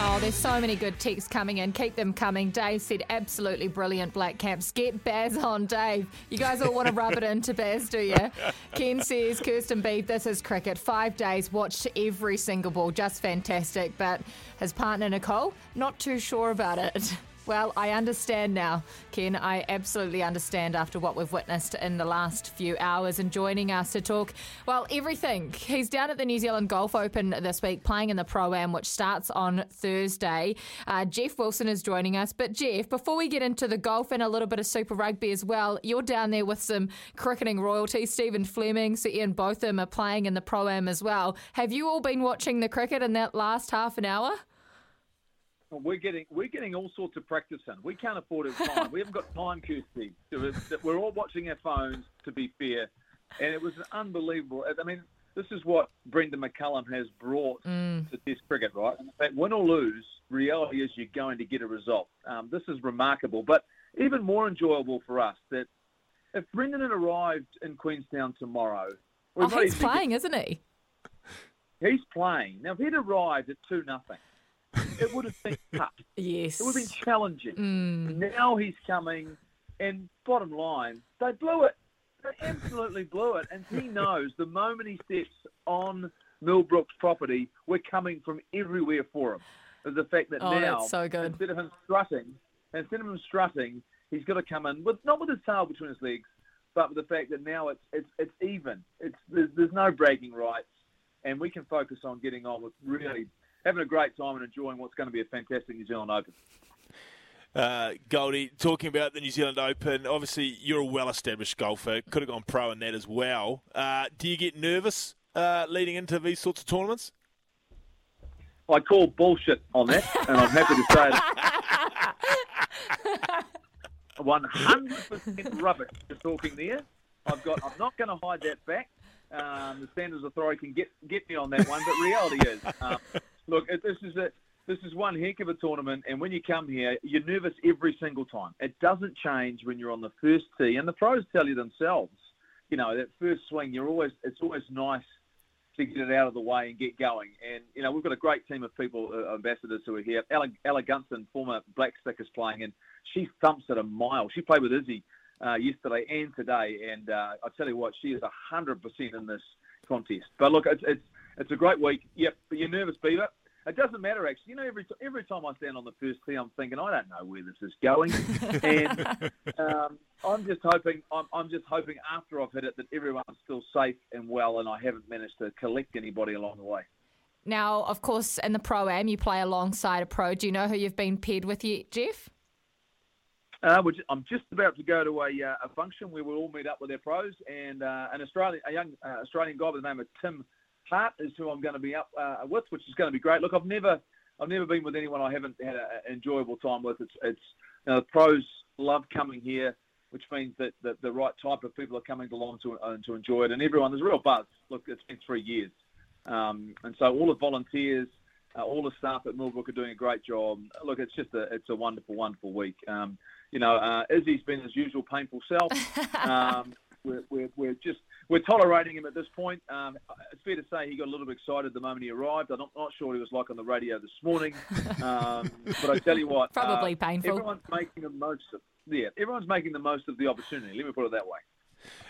Oh, there's so many good texts coming in. Keep them coming. Dave said, absolutely brilliant, Black Caps. Get Baz on, Dave. You guys all want to rub it into Baz, do you? Ken says, Kirsten Beeve, this is cricket. Five days, watched every single ball. Just fantastic. But his partner, Nicole, not too sure about it. Well, I understand now, Ken. I absolutely understand after what we've witnessed in the last few hours and joining us to talk, well, everything. He's down at the New Zealand Golf Open this week playing in the Pro Am, which starts on Thursday. Uh, Jeff Wilson is joining us. But, Jeff, before we get into the golf and a little bit of Super Rugby as well, you're down there with some cricketing royalty. Stephen Fleming, Sir Ian Botham are playing in the Pro Am as well. Have you all been watching the cricket in that last half an hour? We're getting we're getting all sorts of practice in. We can't afford it time. we haven't got time, Kirsty. We're all watching our phones. To be fair, and it was an unbelievable. I mean, this is what Brendon McCullum has brought mm. to Test cricket, right? In fact, win or lose, reality is you're going to get a result. Um, this is remarkable, but even more enjoyable for us that if Brendan had arrived in Queenstown tomorrow, oh, he's playing, isn't he? He's playing now. If he'd arrived at two nothing it would have been tough. Yes. It would have been challenging. Mm. Now he's coming, and bottom line, they blew it. They absolutely blew it. And he knows the moment he steps on Millbrook's property, we're coming from everywhere for him. The fact that oh, now, so good. instead of him strutting, instead of him strutting, he's got to come in with not with his tail between his legs, but with the fact that now it's it's it's even. It's there's, there's no bragging rights, and we can focus on getting on with really having a great time and enjoying what's going to be a fantastic New Zealand Open. Uh, Goldie, talking about the New Zealand Open, obviously you're a well-established golfer. Could have gone pro in that as well. Uh, do you get nervous uh, leading into these sorts of tournaments? I call bullshit on that, and I'm happy to say it. 100% rubbish you're talking there. I've got. I'm not going to hide that fact. Um, the Standards Authority can get get me on that one, but reality is, um, Look, this is a this is one heck of a tournament, and when you come here, you're nervous every single time. It doesn't change when you're on the first tee, and the pros tell you themselves. You know that first swing, you're always it's always nice to get it out of the way and get going. And you know we've got a great team of people, uh, ambassadors who are here. Ella, Ella Gunson, former Black Stick, is playing, and she thumps at a mile. She played with Izzy uh, yesterday and today, and uh, I tell you what, she is hundred percent in this contest. But look, it's, it's it's a great week. Yep, but you're nervous, Beaver. It doesn't matter actually. You know, every every time I stand on the first tee, I'm thinking I don't know where this is going, and um, I'm just hoping I'm, I'm just hoping after I've hit it that everyone's still safe and well, and I haven't managed to collect anybody along the way. Now, of course, in the pro am, you play alongside a pro. Do you know who you've been paired with yet, Jeff? Uh, I'm just about to go to a, uh, a function where we'll all meet up with our pros, and uh, an Australian, a young uh, Australian guy by the name of Tim Hart is who I'm going to be up uh, with, which is going to be great. Look, I've never I've never been with anyone I haven't had an enjoyable time with. It's it's you know, the pros love coming here, which means that, that the right type of people are coming along to uh, to enjoy it, and everyone there's a real buzz. Look, it's been three years, um, and so all the volunteers. All the staff at Millbrook are doing a great job. Look, it's just a it's a wonderful, wonderful week. Um, you know, uh, Izzy's been his usual painful self. Um, we're, we're, we're just we're tolerating him at this point. Um, it's fair to say he got a little bit excited the moment he arrived. I'm not, not sure what he was like on the radio this morning, um, but I tell you what, probably uh, painful. Everyone's making the most of yeah, everyone's making the most of the opportunity. Let me put it that way.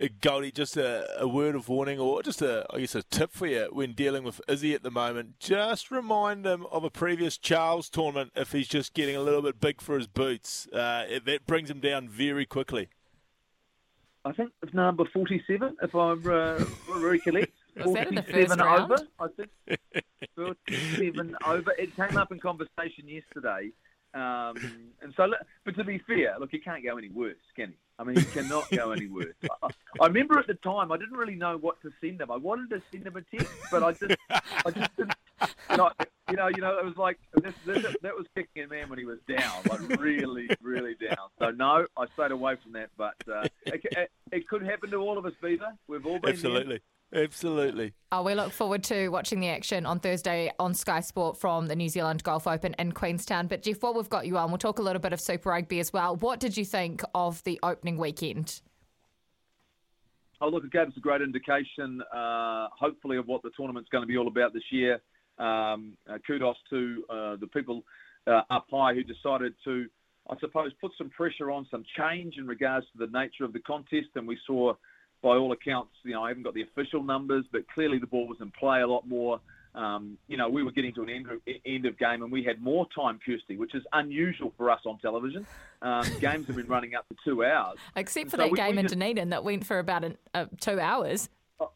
Uh, Goldie, just a, a, word of warning, or just a, I guess, a tip for you when dealing with Izzy at the moment. Just remind him of a previous Charles tournament if he's just getting a little bit big for his boots. Uh, that brings him down very quickly. I think it's number 47, if I uh, recollect. Was that in the first round? over, I think. 47 over. It came up in conversation yesterday. Um, and so, but to be fair, look, he can't go any worse, can he? I mean, he cannot go any worse. I, I, remember at the time, I didn't really know what to send him. I wanted to send him a text, but I just, I just didn't. You know, you know, you know it was like this, this, that was kicking a man when he was down, like really, really down. So no, I stayed away from that. But uh, it, it, it, could happen to all of us, Beaver. We've all been absolutely. There. Absolutely. Oh, we look forward to watching the action on Thursday on Sky Sport from the New Zealand Golf Open in Queenstown. But Jeff, while we've got you on, we'll talk a little bit of Super Rugby as well. What did you think of the opening weekend? Oh, look, it gave us a great indication, uh, hopefully, of what the tournament's going to be all about this year. Um, uh, kudos to uh, the people uh, up high who decided to, I suppose, put some pressure on, some change in regards to the nature of the contest. And we saw by all accounts, you know, I haven't got the official numbers, but clearly the ball was in play a lot more. Um, you know, we were getting to an end, end of game and we had more time, Kirsty, which is unusual for us on television. Um, games have been running up to two hours. Except for so that we, game we in Dunedin that went for about an, uh, two hours. Uh,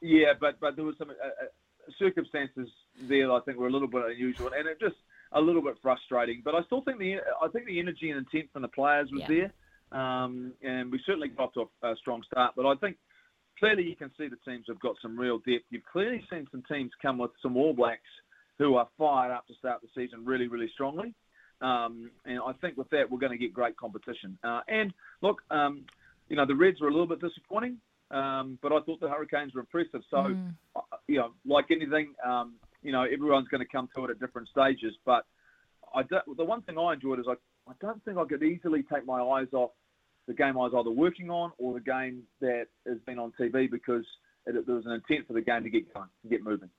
yeah, but, but there was some uh, circumstances there that I think were a little bit unusual and it just a little bit frustrating. But I still think the I think the energy and intent from the players was yeah. there. Um, and we certainly got off a strong start. But I think clearly you can see the teams have got some real depth. You've clearly seen some teams come with some All Blacks who are fired up to start the season really, really strongly. Um, and I think with that, we're going to get great competition. Uh, and look, um, you know, the Reds were a little bit disappointing, um, but I thought the Hurricanes were impressive. So, mm. uh, you know, like anything, um, you know, everyone's going to come to it at different stages. But I do, the one thing I enjoyed is I I don't think I could easily take my eyes off the game I was either working on or the game that has been on TV because it, there was an intent for the game to get going, to get moving.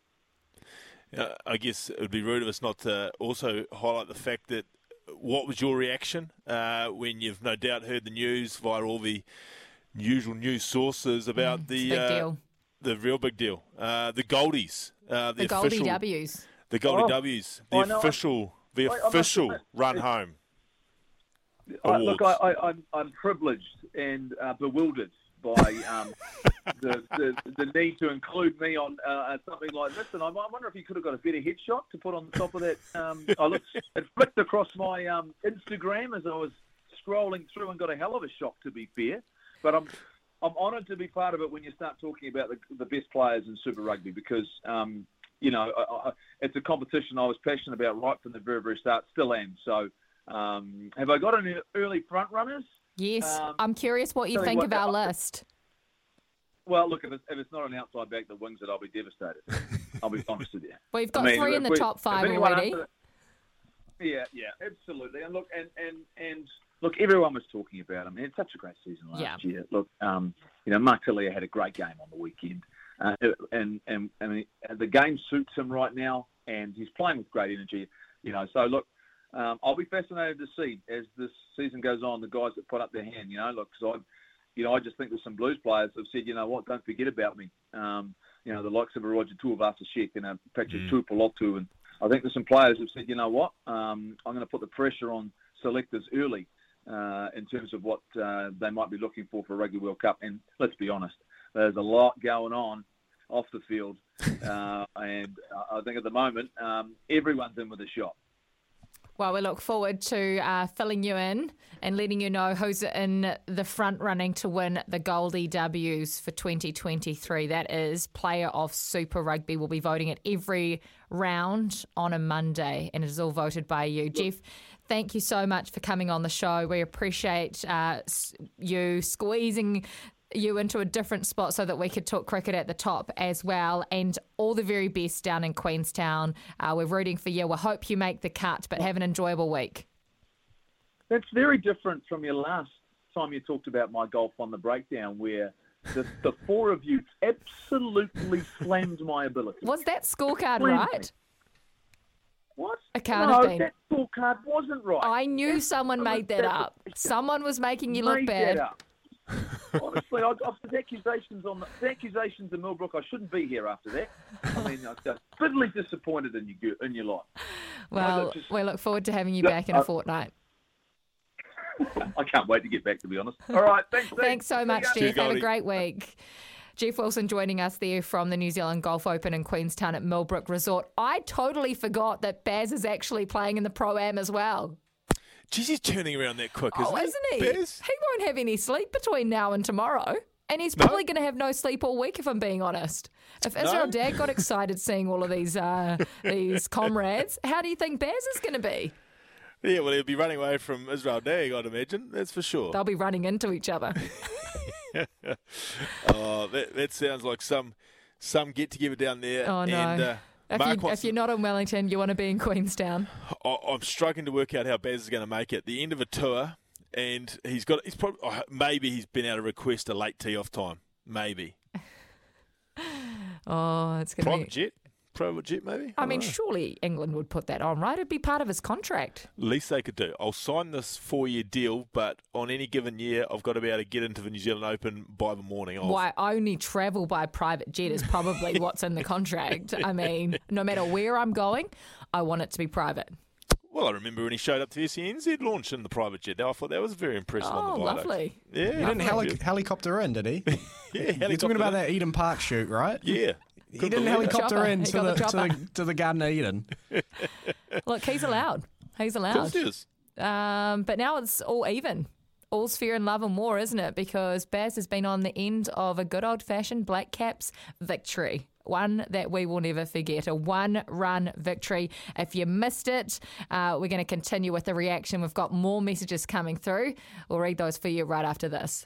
Uh, I guess it would be rude of us not to also highlight the fact that what was your reaction uh, when you've no doubt heard the news via all the usual news sources about mm, the uh, the real big deal, uh, the Goldies, uh, the, the Goldie official, W's, the Goldie oh, W's, the official, the official run home. I, look, I, I, I'm, I'm privileged and uh, bewildered by um, the, the, the need to include me on uh, something like this. And I, I wonder if you could have got a better headshot to put on the top of that. Um, I looked, it flicked across my um, Instagram as I was scrolling through and got a hell of a shot, to be fair. But I'm I'm honoured to be part of it when you start talking about the, the best players in Super Rugby because um, you know I, I, it's a competition I was passionate about right from the very very start, still am. So um, have I got any early front runners? Yes. Um, I'm curious what you think what, of our I, list. Well, look, if it's, if it's, not an outside back that wings it, I'll be devastated. I'll be honest with you. You've got I mean, three in the top five already. yeah, yeah, absolutely. And look, and, and, and look, everyone was talking about him. It's such a great season last yeah. year. Look, um, you know, Mark Telea had a great game on the weekend. Uh, and, and, and the game suits him right now, and he's playing with great energy. You know, so look, um, I'll be fascinated to see as this season goes on the guys that put up their hand. You know, look, because I, you know, I just think there's some Blues players that have said, you know what, don't forget about me. Um, you know, the likes of a Roger Tuivasa-Sheck and a Patrick mm. Tuipulotu, and I think there's some players that have said, you know what, um, I'm going to put the pressure on selectors early uh, in terms of what uh, they might be looking for for a Rugby World Cup. And let's be honest, there's a lot going on off the field, uh, and I think at the moment um, everyone's in with a shot. Well, we look forward to uh, filling you in and letting you know who's in the front running to win the Goldie W's for 2023. That is Player of Super Rugby. We'll be voting at every round on a Monday, and it is all voted by you. Jeff, thank you so much for coming on the show. We appreciate uh, you squeezing you into a different spot so that we could talk cricket at the top as well. And all the very best down in Queenstown. Uh, we're rooting for you. We hope you make the cut, but have an enjoyable week. That's very different from your last time you talked about my golf on the breakdown, where the, the four of you absolutely slammed my ability. Was that scorecard right? Me. What? It can't no, have been. that scorecard wasn't right. I knew That's someone made that up. Someone was making you look bad. Honestly, I, after the accusations on the, the, accusations of Millbrook, I shouldn't be here after that. I mean, I'm just bitterly disappointed in you in your life. Well, just, we look forward to having you back in a fortnight. I can't wait to get back. To be honest. All right, thanks. thanks so much, Jeff. Have a great week. Jeff Wilson joining us there from the New Zealand Golf Open in Queenstown at Millbrook Resort. I totally forgot that Baz is actually playing in the Pro Am as well. Geez, he's turning around that quick, isn't oh, he? isn't he? Bez? He won't have any sleep between now and tomorrow. And he's probably going to have no sleep all week, if I'm being honest. If Israel No? Dad got excited seeing all of these uh, these comrades, how do you think Baz is going to be? Yeah, well, he'll be running away from Israel Dagg, I'd imagine. That's for sure. They'll be running into each other. Oh, that, that sounds like some some get together down there. Oh, no. And, uh, If, Mark you, if, you're not in Wellington, you want to be in Queenstown. I, I'm struggling to work out how Baz is going to make it. The end of a tour, and he's got. He's probably oh, maybe he's been able to request a late tee off time. Maybe Oh, it's going to be. jet, private jet, maybe. I don't mean, know. surely England would put that on, right? It'd be part of his contract. least they could do. I'll sign this four-year deal, but on any given year, I've got to be able to get into the New Zealand Open by the morning of. Why only travel by private jet is probably what's in the contract. I mean, no matter where I'm going, I want it to be private. Well, I remember when he showed up to the SENZ launch in the private jet. I thought that was very impressive Oh, on the oh, viaduct. lovely. Yeah, He didn't heli- helicopter in, did he? yeah, You're talking helicopter. about that Eden Park shoot, right? Yeah. He Couldn't didn't helicopter in He to the, the to, the, to the Garden of Eden. Look, he's allowed. He's Of course allowed. it is. Um, but now it's all even. All's fair in love and war, isn't it? Because Baz has been on the end of a good old fashioned Black Caps victory. One that we will never forget, a one run victory. If you missed it, uh, we're going to continue with the reaction. We've got more messages coming through. We'll read those for you right after this.